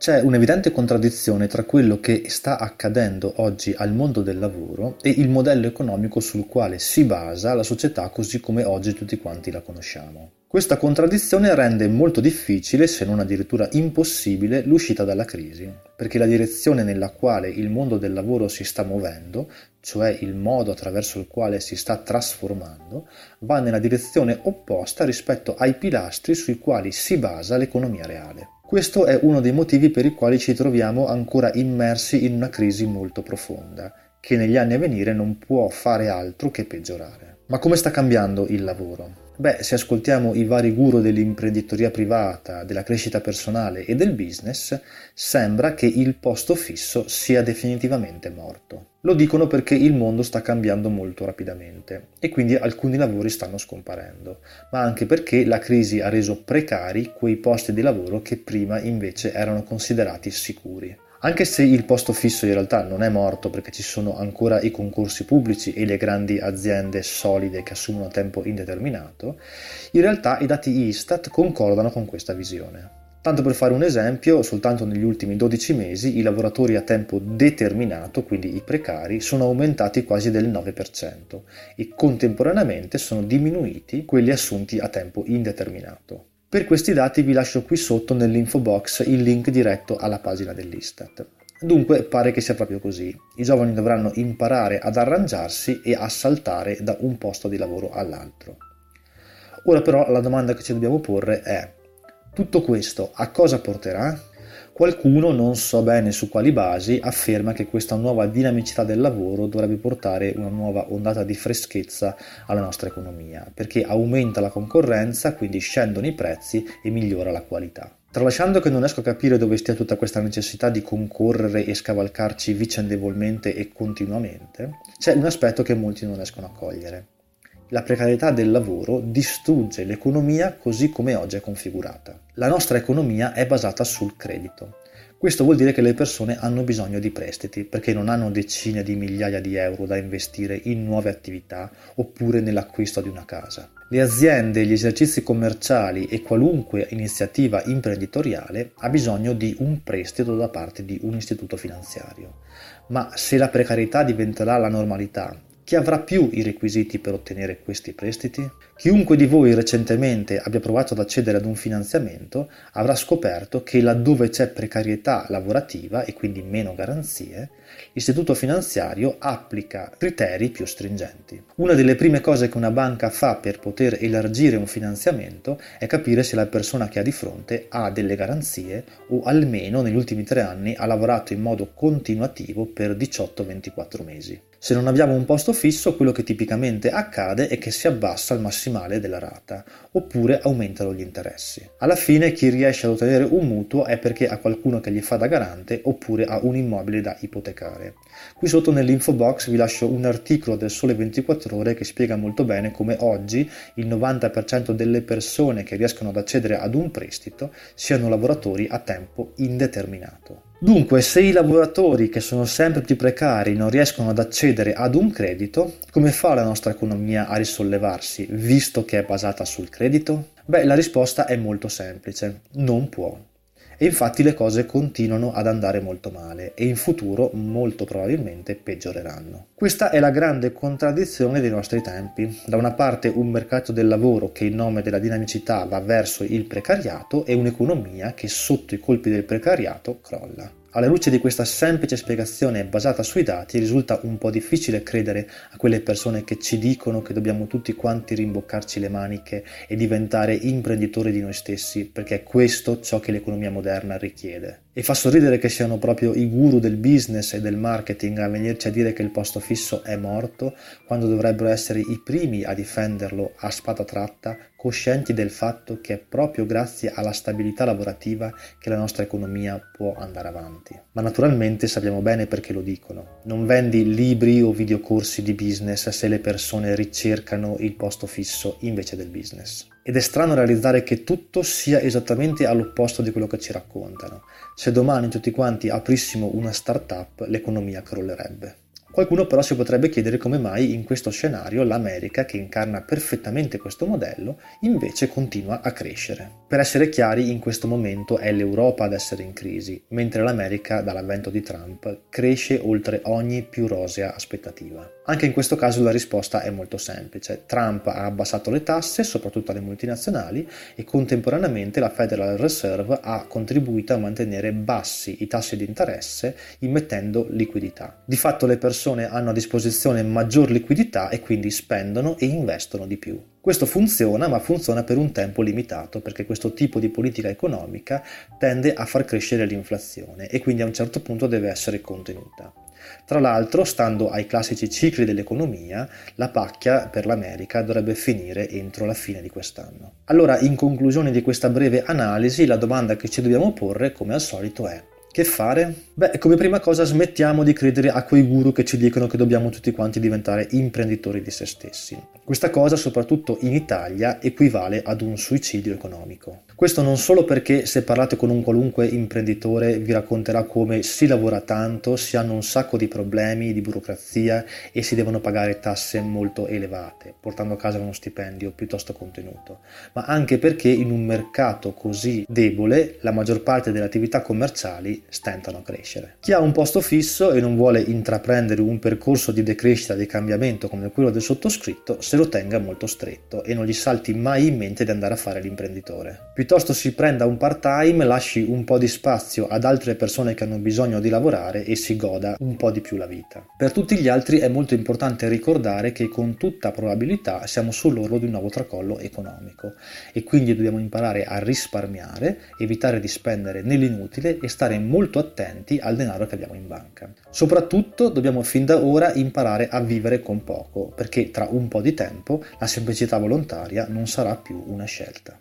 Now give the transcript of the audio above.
C'è un'evidente contraddizione tra quello che sta accadendo oggi al mondo del lavoro e il modello economico sul quale si basa la società così come oggi tutti quanti la conosciamo. Questa contraddizione rende molto difficile, se non addirittura impossibile, l'uscita dalla crisi, perché la direzione nella quale il mondo del lavoro si sta muovendo, cioè il modo attraverso il quale si sta trasformando, va nella direzione opposta rispetto ai pilastri sui quali si basa l'economia reale. Questo è uno dei motivi per i quali ci troviamo ancora immersi in una crisi molto profonda, che negli anni a venire non può fare altro che peggiorare. Ma come sta cambiando il lavoro? Beh, se ascoltiamo i vari guru dell'imprenditoria privata, della crescita personale e del business, sembra che il posto fisso sia definitivamente morto. Lo dicono perché il mondo sta cambiando molto rapidamente e quindi alcuni lavori stanno scomparendo, ma anche perché la crisi ha reso precari quei posti di lavoro che prima invece erano considerati sicuri. Anche se il posto fisso in realtà non è morto perché ci sono ancora i concorsi pubblici e le grandi aziende solide che assumono a tempo indeterminato, in realtà i dati Istat concordano con questa visione. Tanto per fare un esempio, soltanto negli ultimi 12 mesi i lavoratori a tempo determinato, quindi i precari, sono aumentati quasi del 9% e contemporaneamente sono diminuiti quelli assunti a tempo indeterminato. Per questi dati vi lascio qui sotto nell'info box il link diretto alla pagina dell'Istat. Dunque pare che sia proprio così. I giovani dovranno imparare ad arrangiarsi e a saltare da un posto di lavoro all'altro. Ora però la domanda che ci dobbiamo porre è tutto questo a cosa porterà? Qualcuno, non so bene su quali basi, afferma che questa nuova dinamicità del lavoro dovrebbe portare una nuova ondata di freschezza alla nostra economia, perché aumenta la concorrenza, quindi scendono i prezzi e migliora la qualità. Tralasciando che non riesco a capire dove stia tutta questa necessità di concorrere e scavalcarci vicendevolmente e continuamente, c'è un aspetto che molti non riescono a cogliere. La precarietà del lavoro distrugge l'economia così come oggi è configurata. La nostra economia è basata sul credito. Questo vuol dire che le persone hanno bisogno di prestiti perché non hanno decine di migliaia di euro da investire in nuove attività oppure nell'acquisto di una casa. Le aziende, gli esercizi commerciali e qualunque iniziativa imprenditoriale ha bisogno di un prestito da parte di un istituto finanziario. Ma se la precarietà diventerà la normalità chi avrà più i requisiti per ottenere questi prestiti? Chiunque di voi recentemente abbia provato ad accedere ad un finanziamento avrà scoperto che laddove c'è precarietà lavorativa e quindi meno garanzie, l'istituto finanziario applica criteri più stringenti. Una delle prime cose che una banca fa per poter elargire un finanziamento è capire se la persona che ha di fronte ha delle garanzie o almeno negli ultimi tre anni ha lavorato in modo continuativo per 18-24 mesi. Se non abbiamo un posto fisso, quello che tipicamente accade è che si abbassa il massimale della rata, oppure aumentano gli interessi. Alla fine chi riesce ad ottenere un mutuo è perché ha qualcuno che gli fa da garante oppure ha un immobile da ipotecare. Qui sotto nell'info box vi lascio un articolo del Sole 24 ore che spiega molto bene come oggi il 90% delle persone che riescono ad accedere ad un prestito siano lavoratori a tempo indeterminato. Dunque, se i lavoratori che sono sempre più precari non riescono ad accedere ad un credito, come fa la nostra economia a risollevarsi, visto che è basata sul credito? Beh, la risposta è molto semplice, non può. E infatti le cose continuano ad andare molto male e in futuro molto probabilmente peggioreranno. Questa è la grande contraddizione dei nostri tempi. Da una parte un mercato del lavoro che in nome della dinamicità va verso il precariato e un'economia che sotto i colpi del precariato crolla. Alla luce di questa semplice spiegazione basata sui dati risulta un po' difficile credere a quelle persone che ci dicono che dobbiamo tutti quanti rimboccarci le maniche e diventare imprenditori di noi stessi, perché è questo ciò che l'economia moderna richiede. E fa sorridere che siano proprio i guru del business e del marketing a venirci a dire che il posto fisso è morto, quando dovrebbero essere i primi a difenderlo a spada tratta, coscienti del fatto che è proprio grazie alla stabilità lavorativa che la nostra economia può andare avanti. Ma naturalmente sappiamo bene perché lo dicono. Non vendi libri o videocorsi di business se le persone ricercano il posto fisso invece del business. Ed è strano realizzare che tutto sia esattamente all'opposto di quello che ci raccontano. Se domani tutti quanti aprissimo una startup, l'economia crollerebbe. Qualcuno però si potrebbe chiedere come mai in questo scenario l'America, che incarna perfettamente questo modello, invece continua a crescere. Per essere chiari, in questo momento è l'Europa ad essere in crisi, mentre l'America, dall'avvento di Trump, cresce oltre ogni più rosea aspettativa. Anche in questo caso la risposta è molto semplice. Trump ha abbassato le tasse, soprattutto alle multinazionali, e contemporaneamente la Federal Reserve ha contribuito a mantenere bassi i tassi di interesse immettendo liquidità. Di fatto le persone hanno a disposizione maggior liquidità e quindi spendono e investono di più. Questo funziona, ma funziona per un tempo limitato, perché questo tipo di politica economica tende a far crescere l'inflazione e quindi a un certo punto deve essere contenuta. Tra l'altro, stando ai classici cicli dell'economia, la pacchia per l'America dovrebbe finire entro la fine di quest'anno. Allora, in conclusione di questa breve analisi, la domanda che ci dobbiamo porre, come al solito, è che fare? Beh, come prima cosa smettiamo di credere a quei guru che ci dicono che dobbiamo tutti quanti diventare imprenditori di se stessi. Questa cosa, soprattutto in Italia, equivale ad un suicidio economico. Questo non solo perché se parlate con un qualunque imprenditore vi racconterà come si lavora tanto, si hanno un sacco di problemi, di burocrazia e si devono pagare tasse molto elevate, portando a casa uno stipendio piuttosto contenuto, ma anche perché in un mercato così debole la maggior parte delle attività commerciali stentano a crescere. Chi ha un posto fisso e non vuole intraprendere un percorso di decrescita, di cambiamento come quello del sottoscritto, se lo tenga molto stretto e non gli salti mai in mente di andare a fare l'imprenditore. Piuttosto si prenda un part time, lasci un po' di spazio ad altre persone che hanno bisogno di lavorare e si goda un po' di più la vita. Per tutti gli altri è molto importante ricordare che con tutta probabilità siamo sull'orlo di un nuovo tracollo economico e quindi dobbiamo imparare a risparmiare, evitare di spendere nell'inutile e stare molto attenti al denaro che abbiamo in banca. Soprattutto dobbiamo fin da ora imparare a vivere con poco perché tra un po' di tempo la semplicità volontaria non sarà più una scelta.